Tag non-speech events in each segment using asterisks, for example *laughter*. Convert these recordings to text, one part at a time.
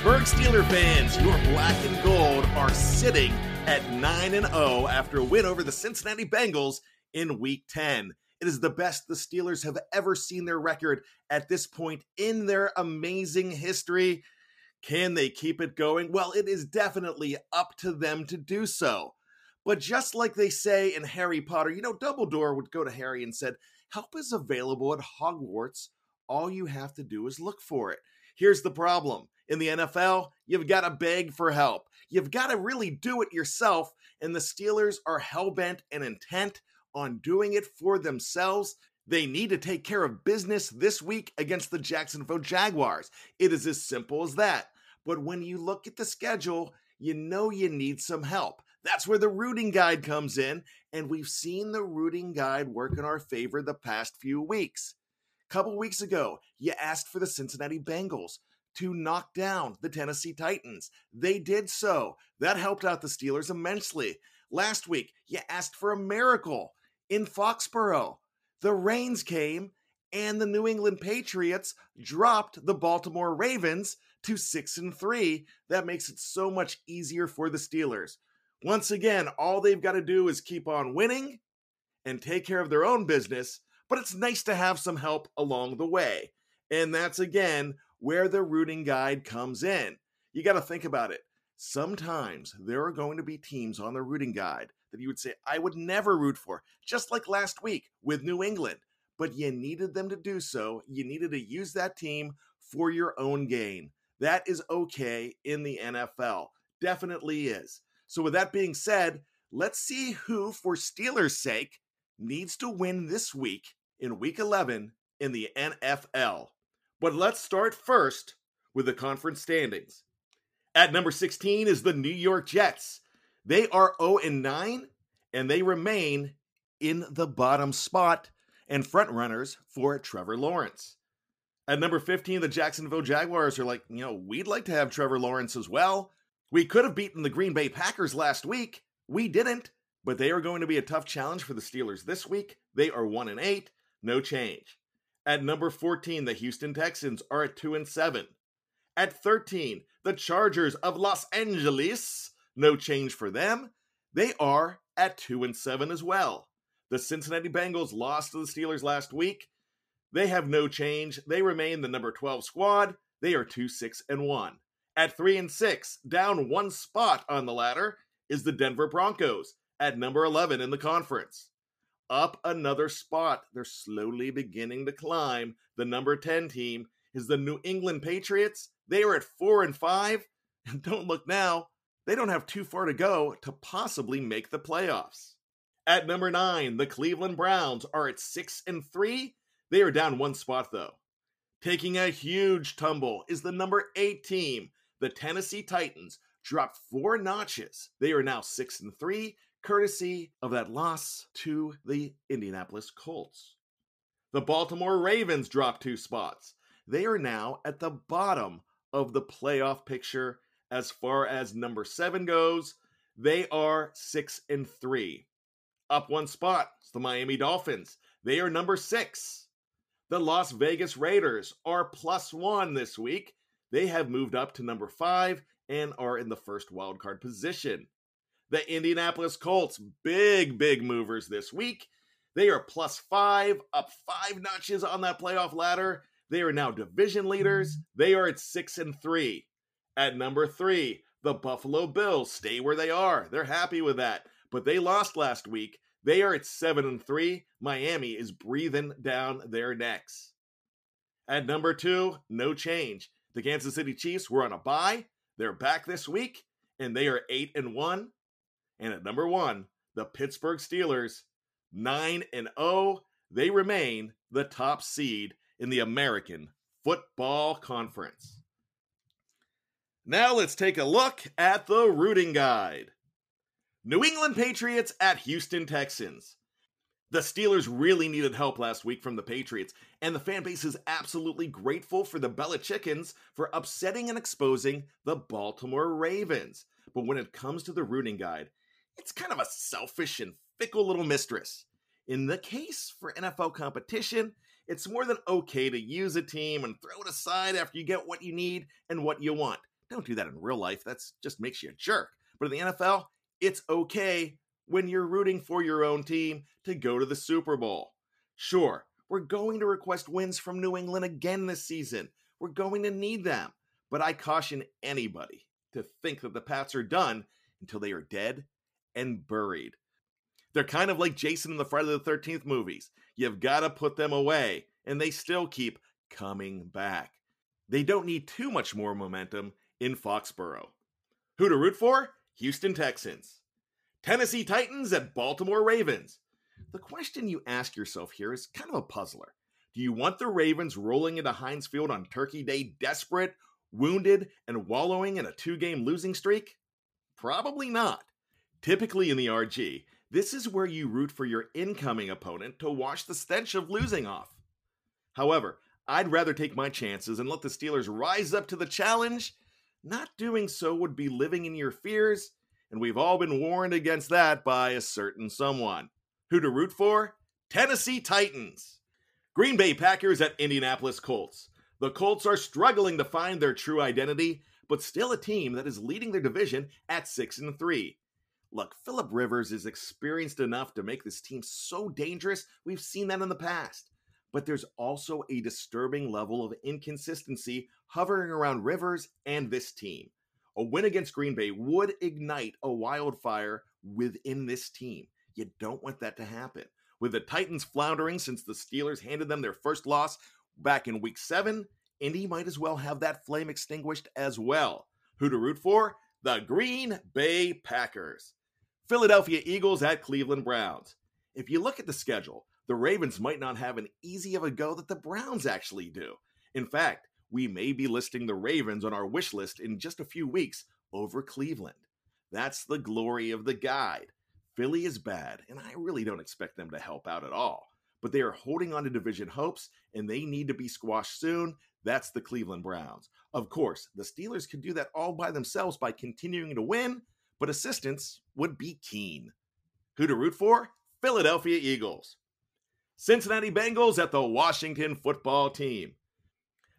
Pittsburgh Steeler fans, your black and gold are sitting at 9 and 0 after a win over the Cincinnati Bengals in week 10. It is the best the Steelers have ever seen their record at this point in their amazing history. Can they keep it going? Well, it is definitely up to them to do so. But just like they say in Harry Potter, you know, Dumbledore would go to Harry and said, Help is available at Hogwarts. All you have to do is look for it. Here's the problem in the NFL, you've got to beg for help. You've got to really do it yourself. And the Steelers are hell bent and intent on doing it for themselves. They need to take care of business this week against the Jacksonville Jaguars. It is as simple as that. But when you look at the schedule, you know you need some help. That's where the rooting guide comes in, and we've seen the rooting guide work in our favor the past few weeks. A couple weeks ago, you asked for the Cincinnati Bengals to knock down the Tennessee Titans. They did so. That helped out the Steelers immensely. Last week, you asked for a miracle in Foxborough. The rains came, and the New England Patriots dropped the Baltimore Ravens to 6 and 3. That makes it so much easier for the Steelers. Once again, all they've got to do is keep on winning and take care of their own business, but it's nice to have some help along the way. And that's again where the rooting guide comes in. You got to think about it. Sometimes there are going to be teams on the rooting guide that you would say, I would never root for, just like last week with New England. But you needed them to do so. You needed to use that team for your own gain. That is okay in the NFL. Definitely is. So, with that being said, let's see who, for Steelers' sake, needs to win this week in week 11 in the NFL. But let's start first with the conference standings. At number 16 is the New York Jets. They are 0 and 9 and they remain in the bottom spot and front runners for Trevor Lawrence. At number 15, the Jacksonville Jaguars are like, you know, we'd like to have Trevor Lawrence as well. We could have beaten the Green Bay Packers last week. We didn't, but they are going to be a tough challenge for the Steelers this week. They are 1 and 8, no change. At number 14, the Houston Texans are at 2 and 7. At 13, the Chargers of Los Angeles, no change for them. They are at 2 and 7 as well. The Cincinnati Bengals lost to the Steelers last week. They have no change. They remain the number 12 squad. They are 2 6 and 1. At 3 and 6, down one spot on the ladder, is the Denver Broncos at number 11 in the conference. Up another spot, they're slowly beginning to climb. The number 10 team is the New England Patriots. They are at 4 and 5, *laughs* and don't look now, they don't have too far to go to possibly make the playoffs. At number 9, the Cleveland Browns are at 6 and 3. They are down one spot though. Taking a huge tumble is the number 8 team, the Tennessee Titans dropped four notches. They are now 6 and 3, courtesy of that loss to the Indianapolis Colts. The Baltimore Ravens dropped two spots. They are now at the bottom of the playoff picture as far as number seven goes. They are six and three. Up one spot, it's the Miami Dolphins. They are number six. The Las Vegas Raiders are plus one this week. They have moved up to number five and are in the first wildcard position. The Indianapolis Colts, big, big movers this week. They are plus five, up five notches on that playoff ladder. They are now division leaders. They are at six and three. At number three, the Buffalo Bills stay where they are. They're happy with that. But they lost last week. They are at 7 and 3. Miami is breathing down their necks. At number 2, no change. The Kansas City Chiefs were on a bye. They're back this week and they are 8 and 1. And at number 1, the Pittsburgh Steelers 9 and 0. They remain the top seed in the American Football Conference. Now let's take a look at the rooting guide. New England Patriots at Houston Texans. The Steelers really needed help last week from the Patriots, and the fan base is absolutely grateful for the Bella Chickens for upsetting and exposing the Baltimore Ravens. But when it comes to the rooting guide, it's kind of a selfish and fickle little mistress. In the case for NFL competition, it's more than okay to use a team and throw it aside after you get what you need and what you want. Don't do that in real life. That's just makes you a jerk. But in the NFL, it's okay when you're rooting for your own team to go to the Super Bowl. Sure, we're going to request wins from New England again this season. We're going to need them. But I caution anybody to think that the Pats are done until they are dead and buried. They're kind of like Jason in the Friday the 13th movies. You've got to put them away, and they still keep coming back. They don't need too much more momentum in Foxborough. Who to root for? Houston Texans. Tennessee Titans at Baltimore Ravens. The question you ask yourself here is kind of a puzzler. Do you want the Ravens rolling into Heinz Field on Turkey Day desperate, wounded, and wallowing in a two game losing streak? Probably not. Typically in the RG, this is where you root for your incoming opponent to wash the stench of losing off. However, I'd rather take my chances and let the Steelers rise up to the challenge not doing so would be living in your fears, and we've all been warned against that by a certain someone. Who to root for? Tennessee Titans. Green Bay Packers at Indianapolis Colts. The Colts are struggling to find their true identity, but still a team that is leading their division at 6 and 3. Look, Philip Rivers is experienced enough to make this team so dangerous. We've seen that in the past but there's also a disturbing level of inconsistency hovering around Rivers and this team. A win against Green Bay would ignite a wildfire within this team. You don't want that to happen. With the Titans floundering since the Steelers handed them their first loss back in week seven, Indy might as well have that flame extinguished as well. Who to root for? The Green Bay Packers. Philadelphia Eagles at Cleveland Browns. If you look at the schedule, the Ravens might not have an easy of a go that the Browns actually do. In fact, we may be listing the Ravens on our wish list in just a few weeks over Cleveland. That's the glory of the guide. Philly is bad, and I really don't expect them to help out at all. But they are holding on to division hopes, and they need to be squashed soon. That's the Cleveland Browns. Of course, the Steelers could do that all by themselves by continuing to win, but assistance would be keen. Who to root for? Philadelphia Eagles. Cincinnati Bengals at the Washington football team.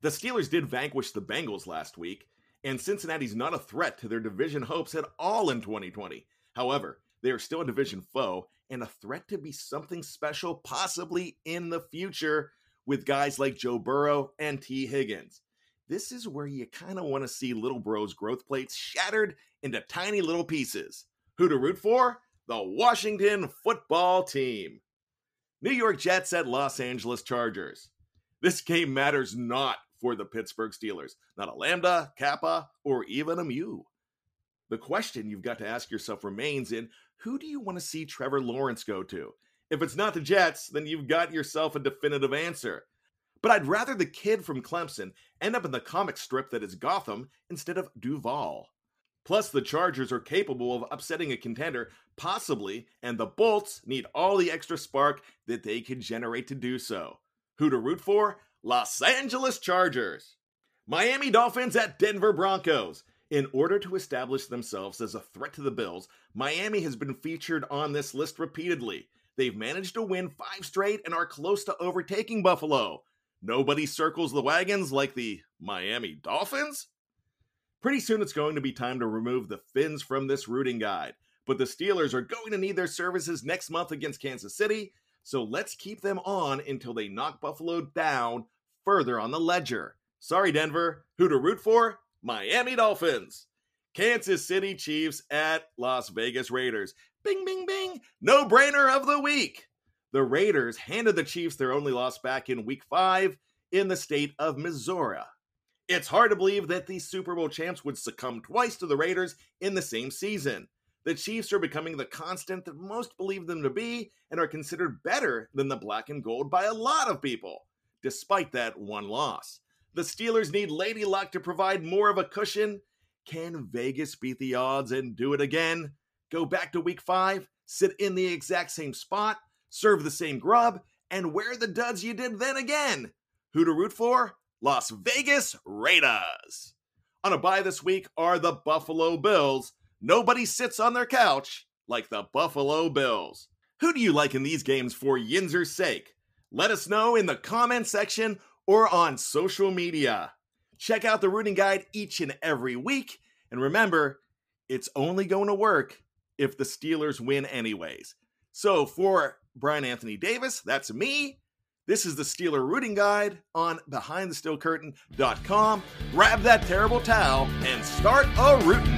The Steelers did vanquish the Bengals last week, and Cincinnati's not a threat to their division hopes at all in 2020. However, they are still a division foe and a threat to be something special possibly in the future with guys like Joe Burrow and Tee Higgins. This is where you kind of want to see little bro's growth plates shattered into tiny little pieces. Who to root for? The Washington football team. New York Jets at Los Angeles Chargers. This game matters not for the Pittsburgh Steelers, not a lambda, kappa, or even a mu. The question you've got to ask yourself remains in who do you want to see Trevor Lawrence go to? If it's not the Jets, then you've got yourself a definitive answer. But I'd rather the kid from Clemson end up in the comic strip that is Gotham instead of Duval. Plus, the Chargers are capable of upsetting a contender, possibly, and the Bolts need all the extra spark that they can generate to do so. Who to root for? Los Angeles Chargers. Miami Dolphins at Denver Broncos. In order to establish themselves as a threat to the Bills, Miami has been featured on this list repeatedly. They've managed to win five straight and are close to overtaking Buffalo. Nobody circles the wagons like the Miami Dolphins? Pretty soon it's going to be time to remove the fins from this rooting guide, but the Steelers are going to need their services next month against Kansas City, so let's keep them on until they knock Buffalo down further on the ledger. Sorry, Denver. Who to root for? Miami Dolphins. Kansas City Chiefs at Las Vegas Raiders. Bing, bing, bing. No brainer of the week. The Raiders handed the Chiefs their only loss back in week five in the state of Missouri. It's hard to believe that the Super Bowl champs would succumb twice to the Raiders in the same season. The Chiefs are becoming the constant that most believe them to be and are considered better than the black and gold by a lot of people, despite that one loss. The Steelers need Lady Luck to provide more of a cushion. Can Vegas beat the odds and do it again? Go back to week five, sit in the exact same spot, serve the same grub, and wear the duds you did then again. Who to root for? Las Vegas Raiders. On a bye this week are the Buffalo Bills. Nobody sits on their couch like the Buffalo Bills. Who do you like in these games for Yinzer's sake? Let us know in the comment section or on social media. Check out the rooting guide each and every week. And remember, it's only going to work if the Steelers win, anyways. So for Brian Anthony Davis, that's me. This is the Steeler Rooting Guide on BehindTheSteelCurtain.com. Grab that terrible towel and start a rooting.